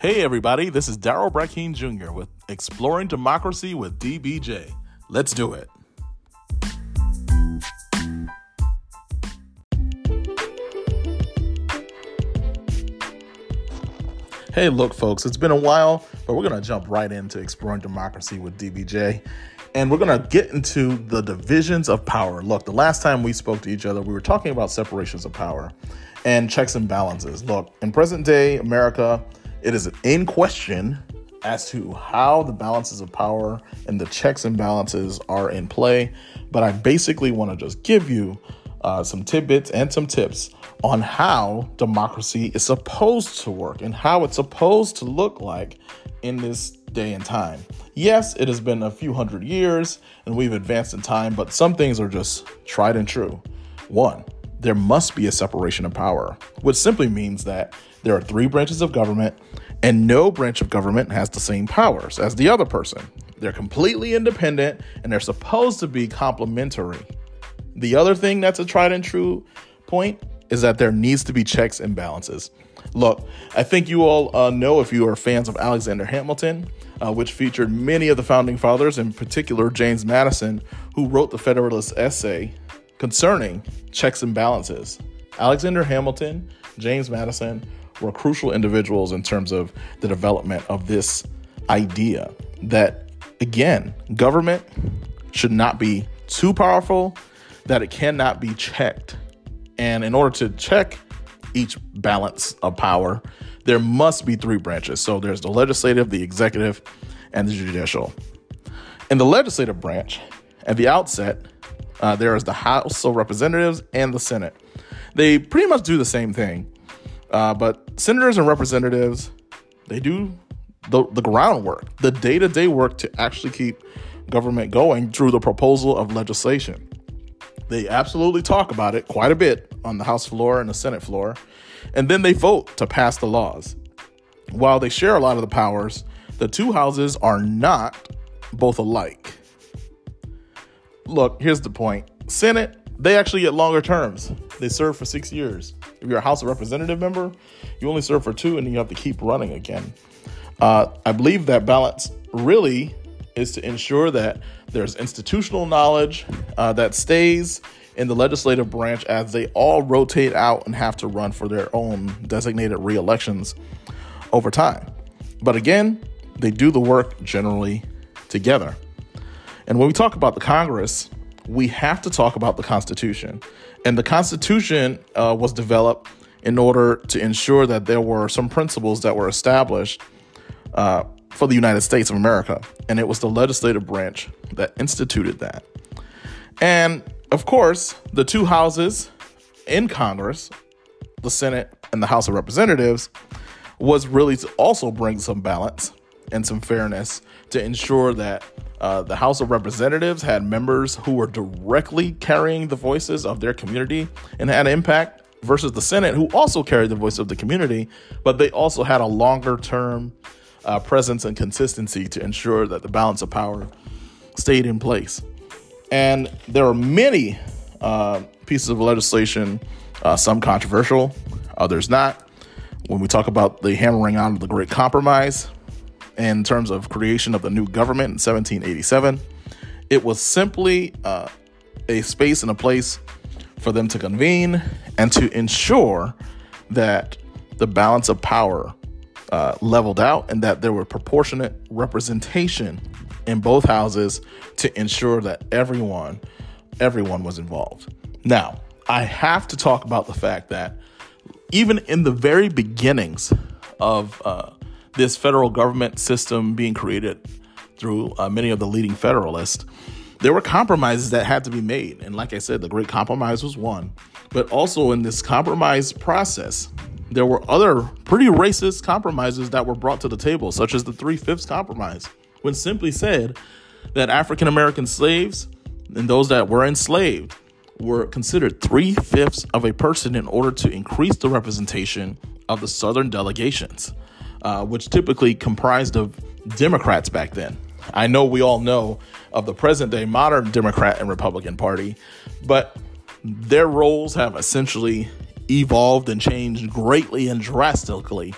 Hey, everybody, this is Darryl Brackeen Jr. with Exploring Democracy with DBJ. Let's do it. Hey, look, folks, it's been a while, but we're going to jump right into Exploring Democracy with DBJ. And we're going to get into the divisions of power. Look, the last time we spoke to each other, we were talking about separations of power and checks and balances. Look, in present day America, it is in question as to how the balances of power and the checks and balances are in play. But I basically want to just give you uh, some tidbits and some tips on how democracy is supposed to work and how it's supposed to look like in this day and time. Yes, it has been a few hundred years and we've advanced in time, but some things are just tried and true. One, there must be a separation of power, which simply means that there are three branches of government and no branch of government has the same powers as the other person. They're completely independent and they're supposed to be complementary. The other thing that's a tried and true point is that there needs to be checks and balances. Look, I think you all uh, know if you are fans of Alexander Hamilton, uh, which featured many of the founding fathers, in particular James Madison, who wrote the Federalist essay concerning checks and balances. Alexander Hamilton, James Madison were crucial individuals in terms of the development of this idea that, again, government should not be too powerful, that it cannot be checked. And in order to check each balance of power, there must be three branches. So there's the legislative, the executive, and the judicial. In the legislative branch, at the outset, uh, there is the House of Representatives and the Senate. They pretty much do the same thing, uh, but senators and representatives they do the, the groundwork, the day to day work to actually keep government going through the proposal of legislation. They absolutely talk about it quite a bit on the House floor and the Senate floor, and then they vote to pass the laws. While they share a lot of the powers, the two houses are not both alike look, here's the point. Senate, they actually get longer terms. They serve for six years. If you're a House of Representative member, you only serve for two and then you have to keep running again. Uh, I believe that balance really is to ensure that there's institutional knowledge uh, that stays in the legislative branch as they all rotate out and have to run for their own designated re-elections over time. But again, they do the work generally together. And when we talk about the Congress, we have to talk about the Constitution. And the Constitution uh, was developed in order to ensure that there were some principles that were established uh, for the United States of America. And it was the legislative branch that instituted that. And of course, the two houses in Congress, the Senate and the House of Representatives, was really to also bring some balance and some fairness to ensure that uh, the House of Representatives had members who were directly carrying the voices of their community and had impact, versus the Senate, who also carried the voice of the community, but they also had a longer term uh, presence and consistency to ensure that the balance of power stayed in place. And there are many uh, pieces of legislation, uh, some controversial, others not. When we talk about the hammering out of the Great Compromise, in terms of creation of the new government in 1787. It was simply uh, a space and a place for them to convene and to ensure that the balance of power uh, leveled out and that there were proportionate representation in both houses to ensure that everyone everyone was involved. Now, I have to talk about the fact that even in the very beginnings of uh, this federal government system being created through uh, many of the leading Federalists, there were compromises that had to be made. And like I said, the Great Compromise was one. But also in this compromise process, there were other pretty racist compromises that were brought to the table, such as the Three Fifths Compromise, when simply said that African American slaves and those that were enslaved were considered three fifths of a person in order to increase the representation of the Southern delegations uh, which typically comprised of Democrats back then. I know we all know of the present day modern Democrat and Republican Party, but their roles have essentially evolved and changed greatly and drastically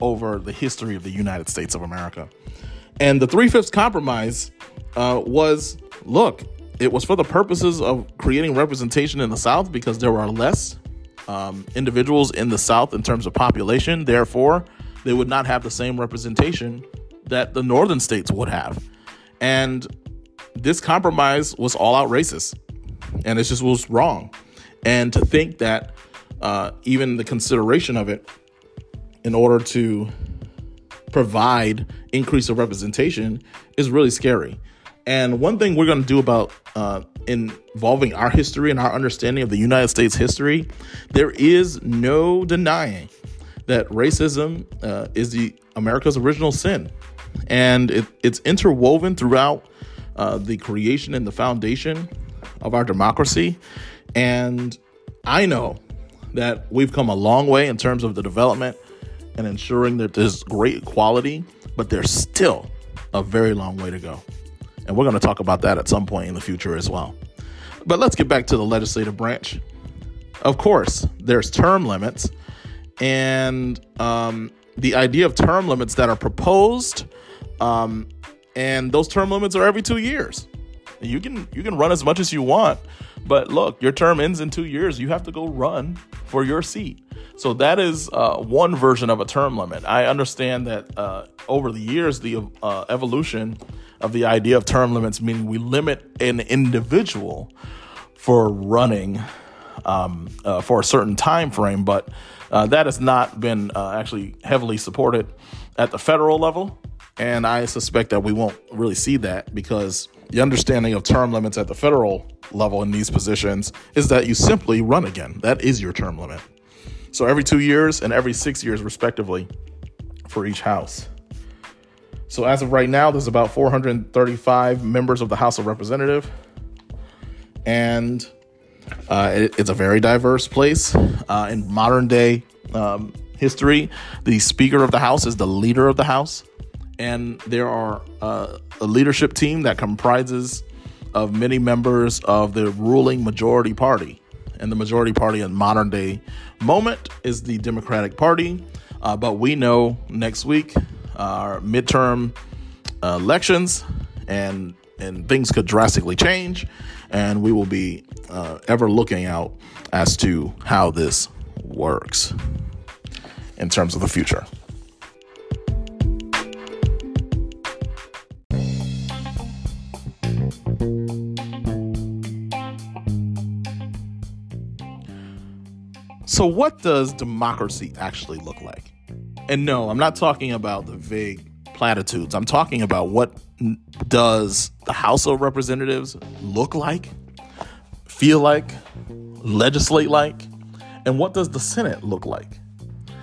over the history of the United States of America. And the Three Fifths Compromise uh, was look, it was for the purposes of creating representation in the South because there were less um, individuals in the South in terms of population. Therefore, they would not have the same representation that the northern states would have. And this compromise was all out racist. And it just was wrong. And to think that uh, even the consideration of it in order to provide increase of representation is really scary. And one thing we're going to do about uh, involving our history and our understanding of the United States history, there is no denying that racism uh, is the America's original sin, and it, it's interwoven throughout uh, the creation and the foundation of our democracy. And I know that we've come a long way in terms of the development and ensuring that there's great equality, but there's still a very long way to go. And we're going to talk about that at some point in the future as well. But let's get back to the legislative branch. Of course, there's term limits, and um, the idea of term limits that are proposed, um, and those term limits are every two years. You can you can run as much as you want, but look, your term ends in two years. You have to go run for your seat. So that is uh, one version of a term limit. I understand that uh, over the years, the uh, evolution of the idea of term limits, meaning we limit an individual for running um, uh, for a certain time frame, but uh, that has not been uh, actually heavily supported at the federal level. And I suspect that we won't really see that because the understanding of term limits at the federal level in these positions is that you simply run again. That is your term limit. So every two years and every six years, respectively, for each house. So as of right now, there's about 435 members of the House of Representative, and uh, it, it's a very diverse place. Uh, in modern day um, history, the Speaker of the House is the leader of the House, and there are uh, a leadership team that comprises of many members of the ruling majority party. And the majority party in modern day moment is the Democratic Party. Uh, but we know next week our midterm uh, elections, and and things could drastically change, and we will be uh, ever looking out as to how this works in terms of the future. So, what does democracy actually look like? And no, I'm not talking about the vague platitudes. I'm talking about what does the House of Representatives look like, feel like, legislate like, and what does the Senate look like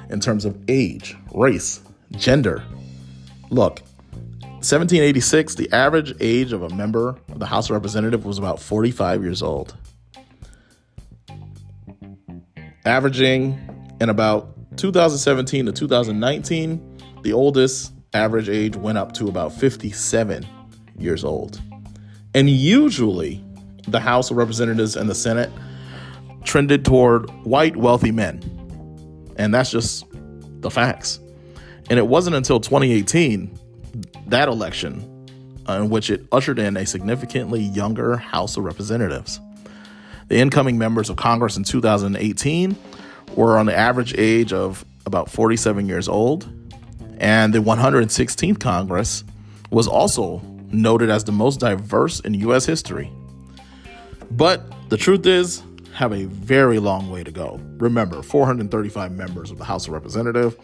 in terms of age, race, gender? Look, 1786, the average age of a member of the House of Representatives was about 45 years old. Averaging in about 2017 to 2019, the oldest average age went up to about 57 years old. And usually, the House of Representatives and the Senate trended toward white, wealthy men. And that's just the facts. And it wasn't until 2018, that election, uh, in which it ushered in a significantly younger House of Representatives. The incoming members of Congress in 2018 were on the average age of about 47 years old. And the 116th Congress was also noted as the most diverse in U.S. history. But the truth is, have a very long way to go. Remember, 435 members of the House of Representatives.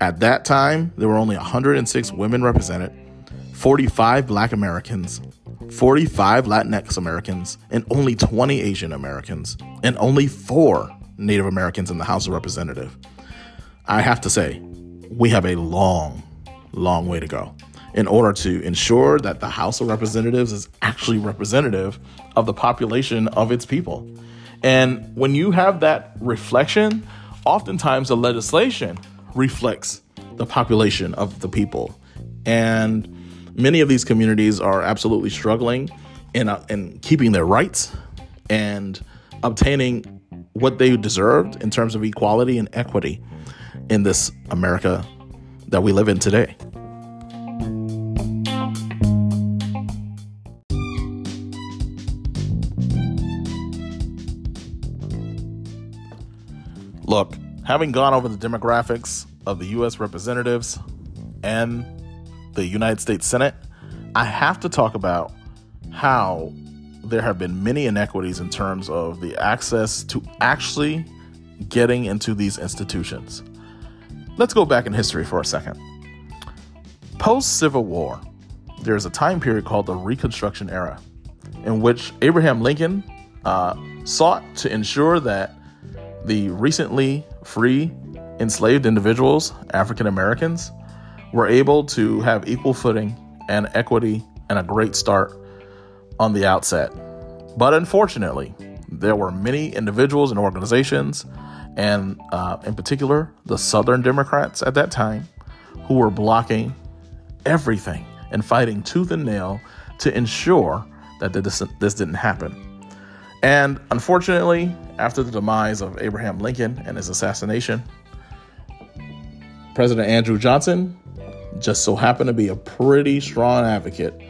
At that time, there were only 106 women represented, 45 black Americans, 45 Latinx Americans, and only 20 Asian Americans, and only four Native Americans in the House of Representatives. I have to say, we have a long, long way to go in order to ensure that the House of Representatives is actually representative of the population of its people. And when you have that reflection, oftentimes the legislation reflects the population of the people. And many of these communities are absolutely struggling in, uh, in keeping their rights and obtaining what they deserved in terms of equality and equity in this America that we live in today. Look, having gone over the demographics of the U.S. representatives and the United States Senate, I have to talk about how there have been many inequities in terms of the access to actually getting into these institutions. Let's go back in history for a second. Post Civil War, there's a time period called the Reconstruction era, in which Abraham Lincoln uh, sought to ensure that the recently free enslaved individuals, African Americans, were able to have equal footing and equity and a great start on the outset. But unfortunately, there were many individuals and organizations, and uh, in particular, the Southern Democrats at that time, who were blocking everything and fighting tooth and nail to ensure that this, this didn't happen. And unfortunately, after the demise of Abraham Lincoln and his assassination, President Andrew Johnson just so happened to be a pretty strong advocate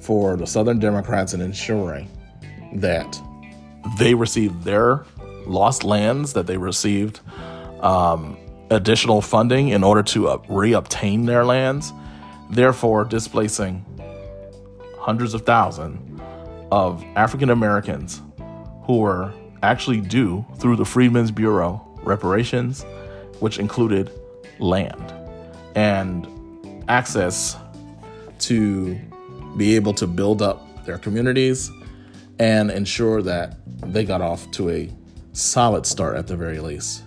for the Southern Democrats in ensuring that they received their lost lands, that they received um, additional funding in order to uh, reobtain their lands, therefore displacing hundreds of thousands of African Americans who were actually due through the Freedmen's Bureau reparations, which included land and access to be able to build up their communities and ensure that they got off to a solid start at the very least.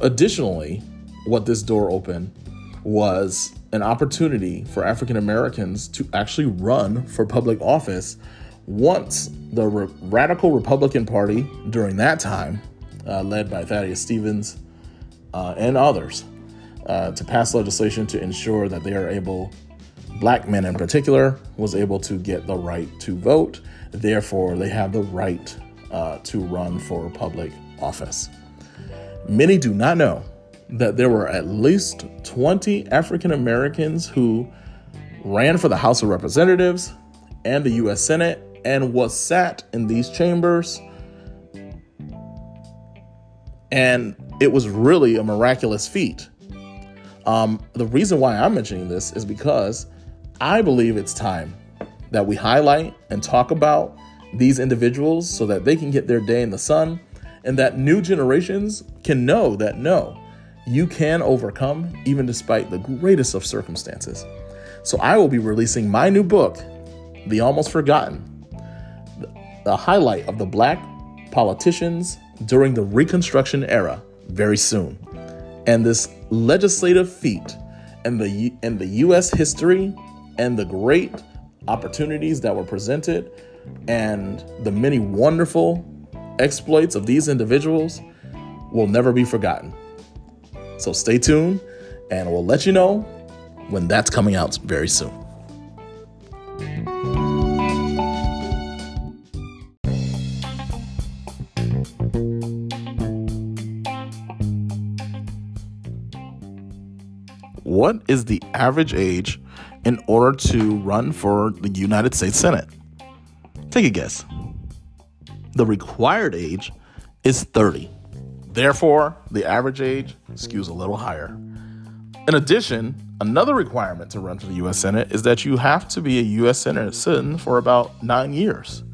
Additionally, what this door opened was an opportunity for African Americans to actually run for public office once the Re- Radical Republican Party during that time, uh, led by Thaddeus Stevens uh, and others, uh, to pass legislation to ensure that they are able black men in particular, was able to get the right to vote. Therefore, they have the right uh, to run for public office. Many do not know that there were at least 20 African Americans who ran for the House of Representatives and the U.S. Senate and was sat in these chambers. And it was really a miraculous feat. Um, the reason why I'm mentioning this is because I believe it's time that we highlight and talk about these individuals so that they can get their day in the sun and that new generations can know that no, you can overcome even despite the greatest of circumstances. So I will be releasing my new book, The Almost Forgotten, the highlight of the black politicians during the Reconstruction era, very soon. And this legislative feat and the and the US history and the great opportunities that were presented and the many wonderful exploits of these individuals will never be forgotten. So stay tuned and we'll let you know when that's coming out very soon. What is the average age in order to run for the United States Senate? Take a guess. The required age is 30. Therefore, the average age skews a little higher. In addition, another requirement to run for the U.S. Senate is that you have to be a U.S. citizen for about nine years.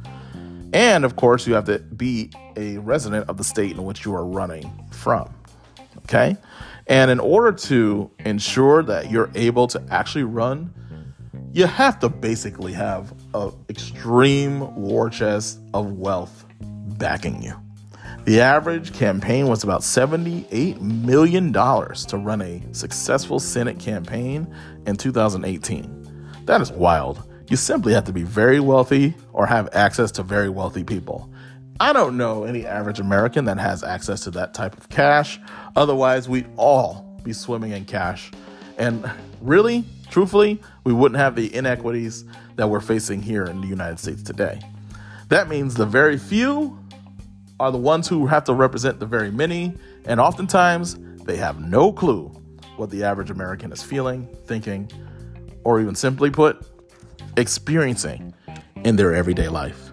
And of course, you have to be a resident of the state in which you are running from. Okay? And in order to ensure that you're able to actually run, you have to basically have an extreme war chest of wealth backing you. The average campaign was about $78 million to run a successful Senate campaign in 2018. That is wild. You simply have to be very wealthy or have access to very wealthy people. I don't know any average American that has access to that type of cash. Otherwise, we'd all be swimming in cash. And really, truthfully, we wouldn't have the inequities that we're facing here in the United States today. That means the very few are the ones who have to represent the very many, and oftentimes they have no clue what the average American is feeling, thinking, or even simply put, experiencing in their everyday life.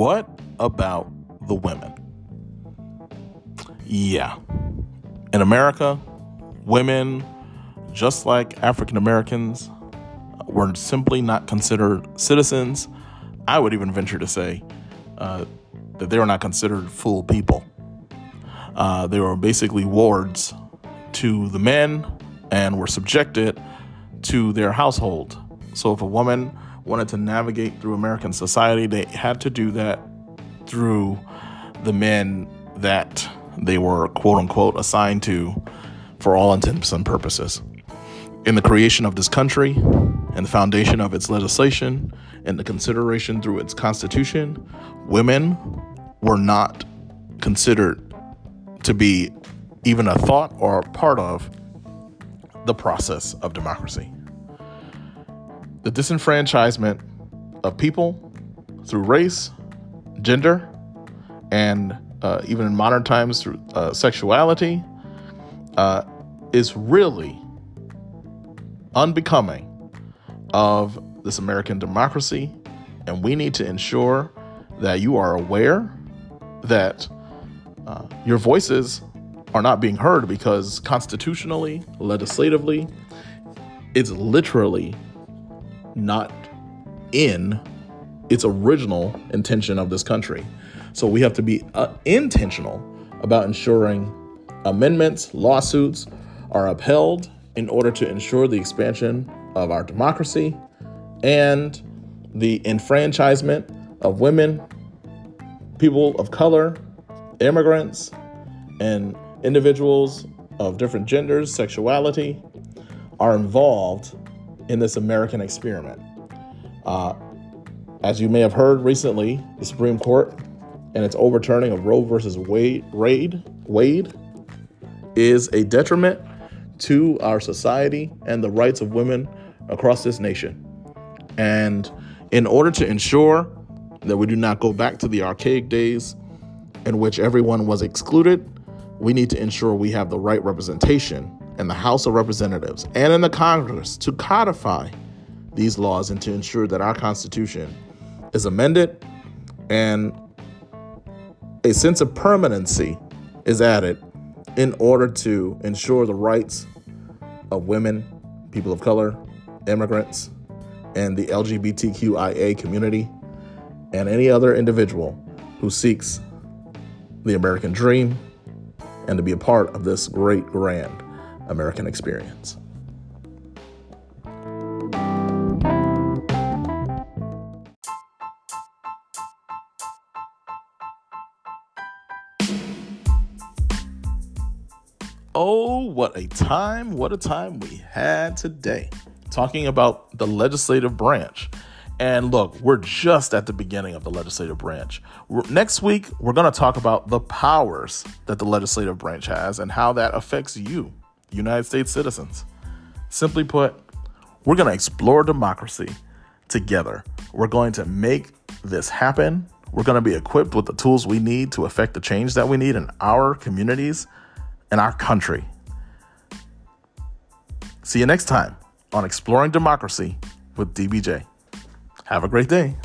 What about the women? Yeah. In America, women, just like African Americans, were simply not considered citizens. I would even venture to say uh, that they were not considered full people. Uh, they were basically wards to the men and were subjected to their household. So if a woman wanted to navigate through American society, they had to do that through the men that they were quote unquote assigned to for all intents and purposes. In the creation of this country and the foundation of its legislation and the consideration through its constitution, women were not considered to be even a thought or a part of the process of democracy. The disenfranchisement of people through race, gender, and uh, even in modern times through uh, sexuality uh, is really unbecoming of this American democracy. And we need to ensure that you are aware that uh, your voices are not being heard because constitutionally, legislatively, it's literally not in its original intention of this country. So we have to be uh, intentional about ensuring amendments, lawsuits are upheld in order to ensure the expansion of our democracy and the enfranchisement of women, people of color, immigrants, and individuals of different genders, sexuality are involved in this American experiment. Uh, as you may have heard recently, the Supreme Court and its overturning of Roe versus Wade, Wade, Wade is a detriment to our society and the rights of women across this nation. And in order to ensure that we do not go back to the archaic days in which everyone was excluded, we need to ensure we have the right representation in the House of Representatives and in the Congress to codify these laws and to ensure that our Constitution is amended and a sense of permanency is added in order to ensure the rights of women, people of color, immigrants, and the LGBTQIA community, and any other individual who seeks the American dream and to be a part of this great, grand American experience. Oh, what a time, what a time we had today talking about the legislative branch. And look, we're just at the beginning of the legislative branch. Next week, we're going to talk about the powers that the legislative branch has and how that affects you, United States citizens. Simply put, we're going to explore democracy together. We're going to make this happen. We're going to be equipped with the tools we need to affect the change that we need in our communities and our country. See you next time on Exploring Democracy with DBJ. Have a great day.